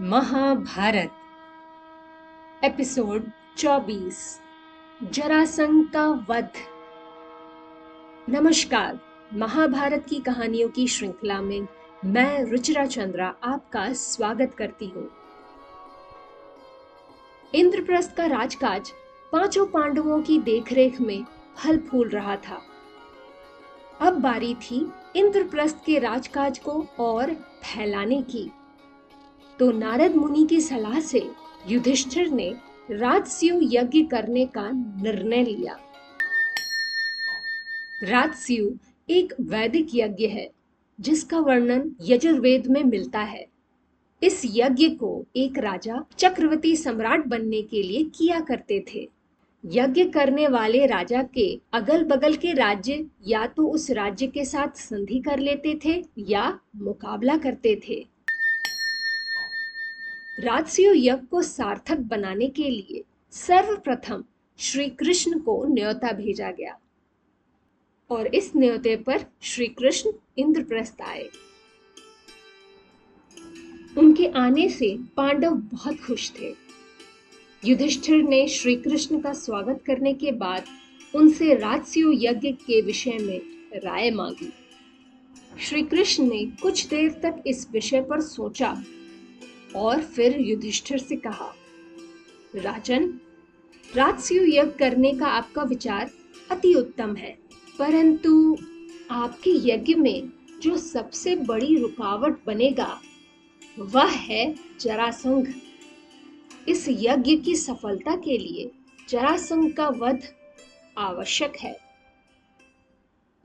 Mahabharat, episode 24 Jarasandh का वध। नमस्कार, महाभारत की कहानियों की श्रृंखला में मैं रुचिरा चंद्रा आपका स्वागत करती हूँ। इंद्रप्रस्थ का राजकाज पाँचों पांडवों की देखरेख में फल फूल रहा था। अब बारी थी इंद्रप्रस्थ के राजकाज को और फैलाने की। तो नारद मुनि की सलाह से युधिष्ठिर ने राजस्यु यज्ञ करने का निर्णय लिया। राजस्यु एक वैदिक यज्ञ है, जिसका वर्णन यजुर्वेद में मिलता है। इस यज्ञ को एक राजा चक्रवर्ती सम्राट बनने के लिए किया करते थे। यज्ञ करने वाले राजा के अगल बगल के राज्य या तो उस राज्य के साथ संधि कर लेते थे या मुकाबला करते थे। राजस्व यज्ञ को सार्थक बनाने के लिए सर्वप्रथम श्री कृष्ण को न्योता भेजा गया। और इस न्योते पर श्री कृष्ण इंद्रप्रस्थ आए। उनके आने से पांडव बहुत खुश थे। युधिष्ठिर ने श्री कृष्ण का स्वागत करने के बाद उनसे राजस्व यज्ञ के विषय में राय मांगी। श्री कृष्ण ने कुछ देर तक इस विषय पर सोचा और फिर युधिष्ठिर से कहा, राजन राजस्व यज्ञ करने का आपका विचार अति उत्तम है, परंतु आपके यज्ञ में जो सबसे बड़ी रुकावट बनेगा, वह है जरासंघ। इस यज्ञ की सफलता के लिए जरासंघ का वध आवश्यक है।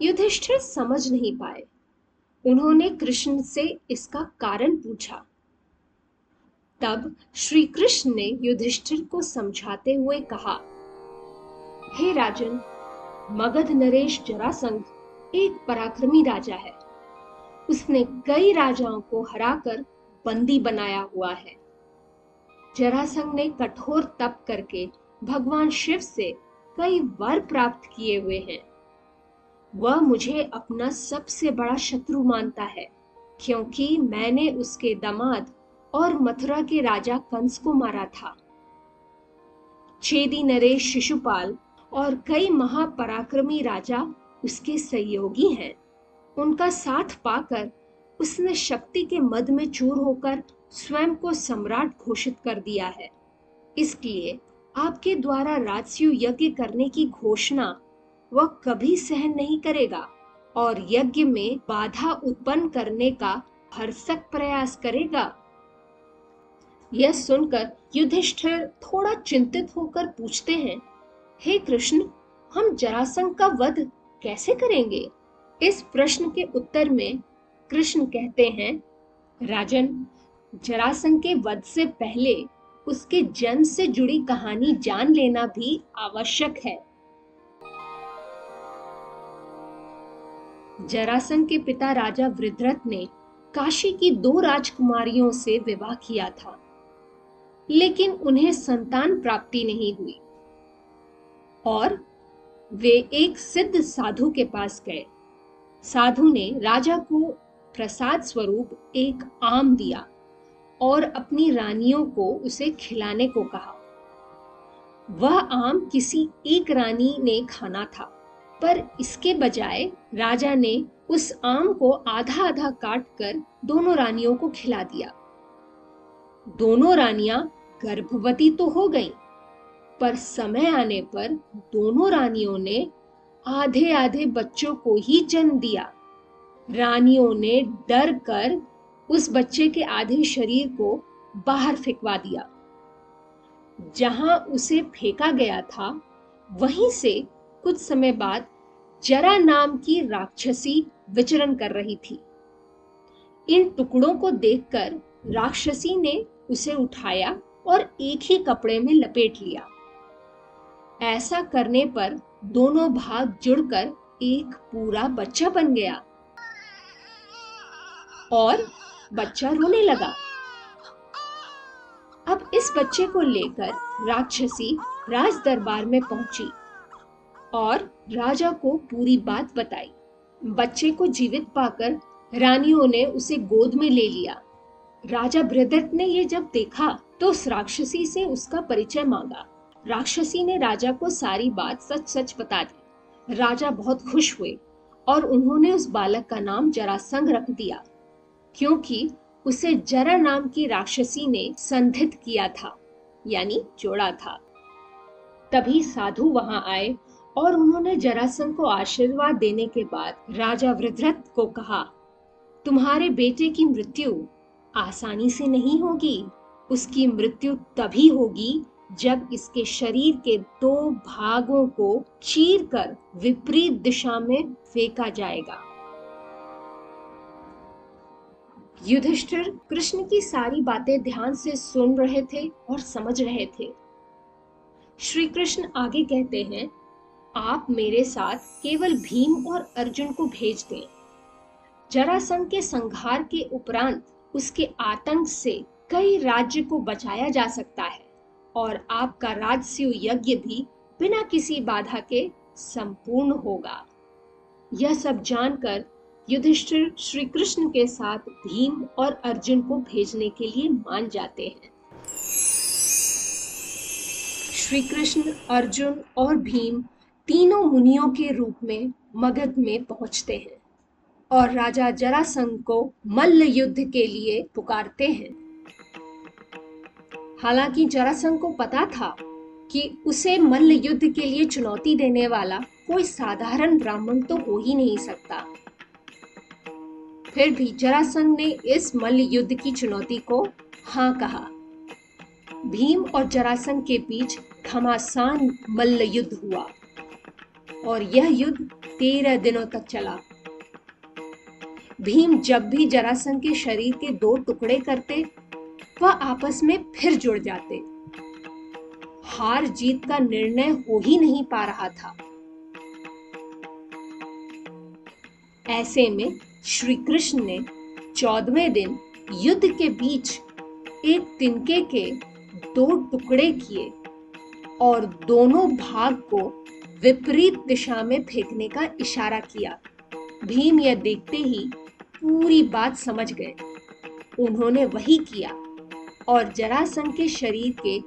युधिष्ठिर समझ नहीं पाए। उन्होंने कृष्ण से इसका कारण पूछा। तब श्री कृष्ण ने युधिष्ठिर को समझाते हुए कहा, हे राजन, मगध नरेश जरासंध एक पराक्रमी राजा है। उसने कई राजाओं को हराकर बंदी बनाया हुआ है। जरासंघ ने कठोर तप करके भगवान शिव से कई वर प्राप्त किए हुए हैं। वह मुझे अपना सबसे बड़ा शत्रु मानता है, क्योंकि मैंने उसके दामाद और मथुरा के राजा कंस को मारा था। छेदी नरेश शिशुपाल और कई महापराक्रमी राजा उसके सहयोगी हैं। उनका साथ पाकर उसने शक्ति के मद में चूर होकर स्वयं को सम्राट घोषित कर दिया है। इसलिए आपके द्वारा राजस्व यज्ञ करने की घोषणा वह कभी सहन नहीं करेगा और यज्ञ में बाधा उत्पन्न करने का भरसक प्रयास करेगा। यह सुनकर युधिष्ठिर थोड़ा चिंतित होकर पूछते हैं, हे कृष्ण, हम जरासंध का वध कैसे करेंगे? इस प्रश्न के उत्तर में कृष्ण कहते हैं, राजन जरासंध के वध से पहले उसके जन्म से जुड़ी कहानी जान लेना भी आवश्यक है। जरासंध के पिता राजा वृद्रथ ने काशी की दो राजकुमारियों से विवाह किया था। लेकिन उन्हें संतान प्राप्ति नहीं हुई। और वे एक सिद्ध साधु के पास गए। साधु ने राजा को प्रसाद स्वरूप एक आम दिया और अपनी रानियों को उसे खिलाने को कहा। वह आम किसी एक रानी ने खाना था, पर इसके बजाय राजा ने उस आम को आधा आधा काट कर दोनों रानियों को खिला दिया। दोनों रानियाँ गर्भवती तो हो गईं, पर समय आने पर दोनों रानियों ने आधे आधे बच्चों को ही जन्म दिया। रानियों ने डर कर उस बच्चे के आधे शरीर को बाहर फेंकवा दिया। जहाँ उसे फेंका गया था वहीं से कुछ समय बाद जरा नाम की राक्षसी विचरण कर रही थी। इन टुकड़ों को देखकर राक्षसी ने उसे उठाया और एक ही कपड़े में लपेट लिया। ऐसा करने पर दोनों भाग जुड़कर एक पूरा बच्चा बन गया और बच्चा रोने लगा। अब इस बच्चे को लेकर राक्षसी राज दरबार में पहुँची और राजा को पूरी बात बताई। बच्चे को जीवित पाकर रानियों ने उसे गोद में ले लिया। राजा बृहदत्त ने ये जब देखा तो उस राक्षसी से उसका परिचय मांगा। राक्षसी ने राजा को सारी बात सच सच बता दी। राजा बहुत खुश हुए और उन्होंने उस बालक का नाम जरासंग रख दिया, क्योंकि उसे जरा नाम की राक्षसी ने संधित किया था, यानी जोड़ा था। तभी साधु वहाँ आए और उन्होंने जरासंध को आशीर्वाद देने के बाद राजा वृद्रथ को कहा, तुम्हारे बेटे की मृत्यु आसानी से नहीं होगी। उसकी मृत्यु तभी होगी जब इसके शरीर के दो भागों को चीर कर विपरीत दिशा में फेंका जाएगा। युधिष्ठिर कृष्ण की सारी बातें ध्यान से सुन रहे थे और समझ रहे थे। श्री कृष्ण आगे कहते हैं, आप मेरे साथ केवल भीम और अर्जुन को भेज दें। जरासंध के संघार के उपरांत उसके आतंक से कई राज्य को बचाया जा सकता है और आपका राजस्व यज्ञ भी बिना किसी बाधा के संपूर्ण होगा। यह सब जानकर युधिष्ठिर श्री कृष्ण के साथ भीम और अर्जुन को भेजने के लिए मान जाते हैं। श्री कृष्ण अर्जुन और भीम तीनों मुनियों के रूप में मगध में पहुँचते हैं। और राजा जरासंघ को मल्ल युद्ध के लिए पुकारते हैं। हालाँकि जरासंध को पता था कि उसे मल्ल युद्ध के लिए चुनौती देने वाला कोई साधारण ब्राह्मण तो हो ही नहीं सकता। फिर भी जरासंघ ने इस मल्ल युद्ध की चुनौती को हाँ कहा। भीम और जरासंघ के बीच घमासान मल्ल युद्ध हुआ और यह युद्ध तेरह दिनों तक चला। भीम जब भी जरासंध के शरीर के दो टुकड़े करते, वह आपस में फिर जुड़ जाते। हार जीत का निर्णय हो ही नहीं पा रहा था। ऐसे में श्री कृष्ण ने चौदवे दिन युद्ध के बीच एक तिनके के दो टुकड़े किए और दोनों भाग को विपरीत दिशा में फेंकने का इशारा किया। भीम यह देखते ही पूरी बात समझ गए। उन्होंने वही किया और जरासंध के शरीर के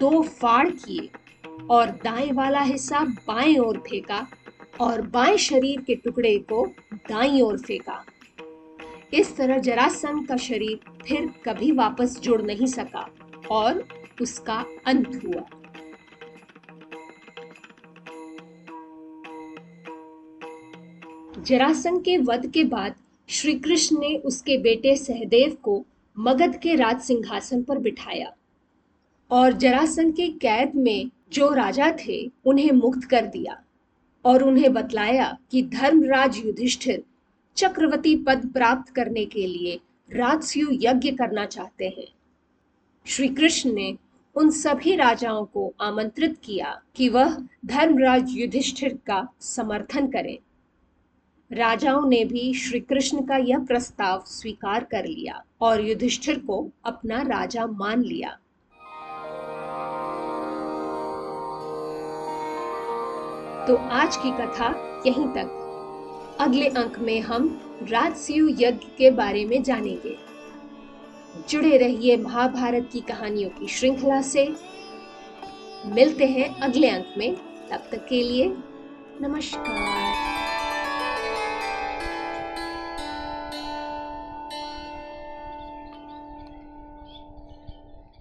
दो फाड़ किए और दाएँ वाला हिस्सा बाएँ ओर फेंका और बाएँ शरीर के टुकड़े को दाई ओर फेंका। इस तरह जरासंध का शरीर फिर कभी वापस जुड़ नहीं सका और उसका अंत हुआ। जरासंध के वध के बाद श्री कृष्ण ने उसके बेटे सहदेव को मगध के राज सिंहासन पर बिठाया और जरासंध के कैद में जो राजा थे, उन्हें मुक्त कर दिया और उन्हें बतलाया कि धर्मराज युधिष्ठिर चक्रवर्ती पद प्राप्त करने के लिए राजस्यु यज्ञ करना चाहते हैं। श्री कृष्ण ने उन सभी राजाओं को आमंत्रित किया कि वह धर्मराज युधिष्ठिर का समर्थन करें। राजाओं ने भी श्री कृष्ण का यह प्रस्ताव स्वीकार कर लिया और युधिष्ठिर को अपना राजा मान लिया। तो आज की कथा यहीं तक। अगले अंक में हम राजस्यु यज्ञ के बारे में जानेंगे। जुड़े रहिए महाभारत की कहानियों की श्रृंखला से। मिलते हैं अगले अंक में। तब तक के लिए नमस्कार।